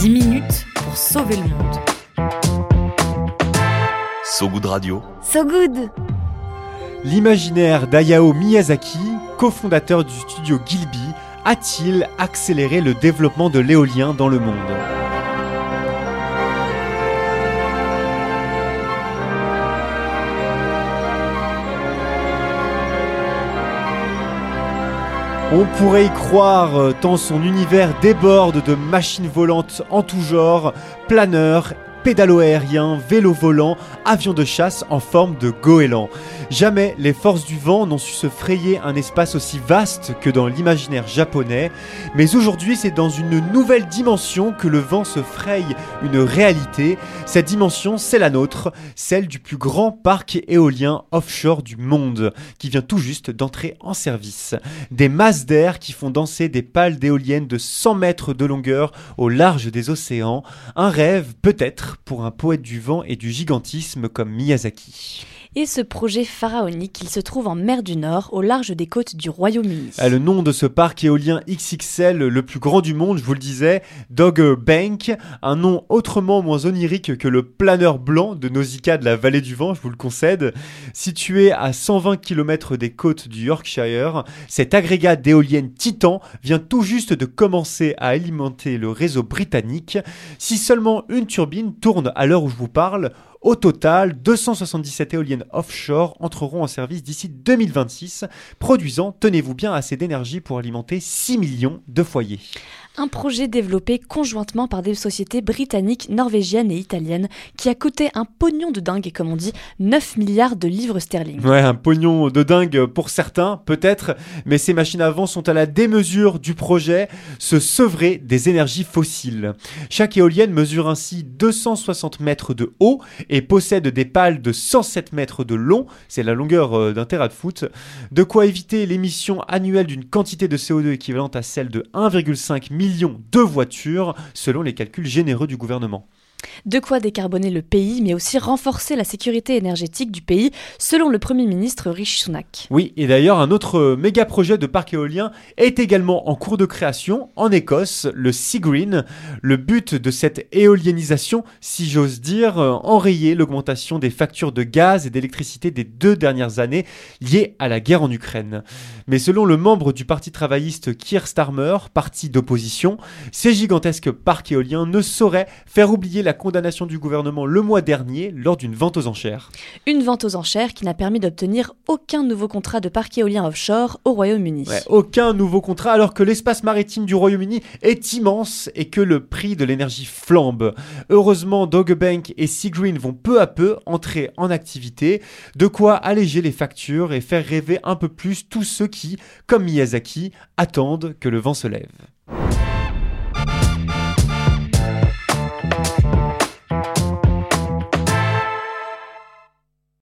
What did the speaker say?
10 minutes pour sauver le monde. So Good Radio. So good L'imaginaire d'Ayao Miyazaki, cofondateur du studio Gilby, a-t-il accéléré le développement de l'éolien dans le monde? On pourrait y croire euh, tant son univers déborde de machines volantes en tout genre, planeurs pédalo aérien, vélo volant, avion de chasse en forme de goéland. Jamais les forces du vent n'ont su se frayer un espace aussi vaste que dans l'imaginaire japonais, mais aujourd'hui c'est dans une nouvelle dimension que le vent se fraye une réalité. Cette dimension, c'est la nôtre, celle du plus grand parc éolien offshore du monde, qui vient tout juste d'entrer en service. Des masses d'air qui font danser des pales d'éoliennes de 100 mètres de longueur au large des océans, un rêve peut-être pour un poète du vent et du gigantisme comme Miyazaki. Et ce projet pharaonique, il se trouve en mer du Nord, au large des côtes du Royaume-Uni. Ah, le nom de ce parc éolien XXL, le plus grand du monde, je vous le disais, Dogger Bank, un nom autrement moins onirique que le planeur blanc de Nausicaa de la vallée du vent, je vous le concède. Situé à 120 km des côtes du Yorkshire, cet agrégat d'éoliennes titan vient tout juste de commencer à alimenter le réseau britannique. Si seulement une turbine tourne à l'heure où je vous parle, au total, 277 éoliennes offshore entreront en service d'ici 2026, produisant, tenez-vous bien, assez d'énergie pour alimenter 6 millions de foyers. Un projet développé conjointement par des sociétés britanniques, norvégiennes et italiennes qui a coûté un pognon de dingue, comme on dit, 9 milliards de livres sterling. Ouais, un pognon de dingue pour certains, peut-être, mais ces machines à vent sont à la démesure du projet, se sevrer des énergies fossiles. Chaque éolienne mesure ainsi 260 mètres de haut et possède des pales de 107 mètres de long, c'est la longueur euh, d'un terrain de foot, de quoi éviter l'émission annuelle d'une quantité de CO2 équivalente à celle de 1,5 million de voitures, selon les calculs généreux du gouvernement. De quoi décarboner le pays, mais aussi renforcer la sécurité énergétique du pays, selon le Premier ministre Rishi Sunak. Oui, et d'ailleurs, un autre euh, méga projet de parc éolien est également en cours de création en Écosse, le Sea Green. Le but de cette éolianisation, si j'ose dire, euh, enrayer l'augmentation des factures de gaz et d'électricité des deux dernières années liées à la guerre en Ukraine. Mais selon le membre du Parti travailliste Keir Starmer, parti d'opposition, ces gigantesques parcs éoliens ne sauraient faire oublier la condamnation du gouvernement le mois dernier lors d'une vente aux enchères. Une vente aux enchères qui n'a permis d'obtenir aucun nouveau contrat de parc éolien offshore au Royaume-Uni. aucun nouveau contrat alors que l'espace maritime du Royaume-Uni est immense et que le prix de l'énergie flambe. Heureusement, Doggerbank et Seagreen vont peu à peu entrer en activité, de quoi alléger les factures et faire rêver un peu plus tous ceux qui, comme Miyazaki, attendent que le vent se lève.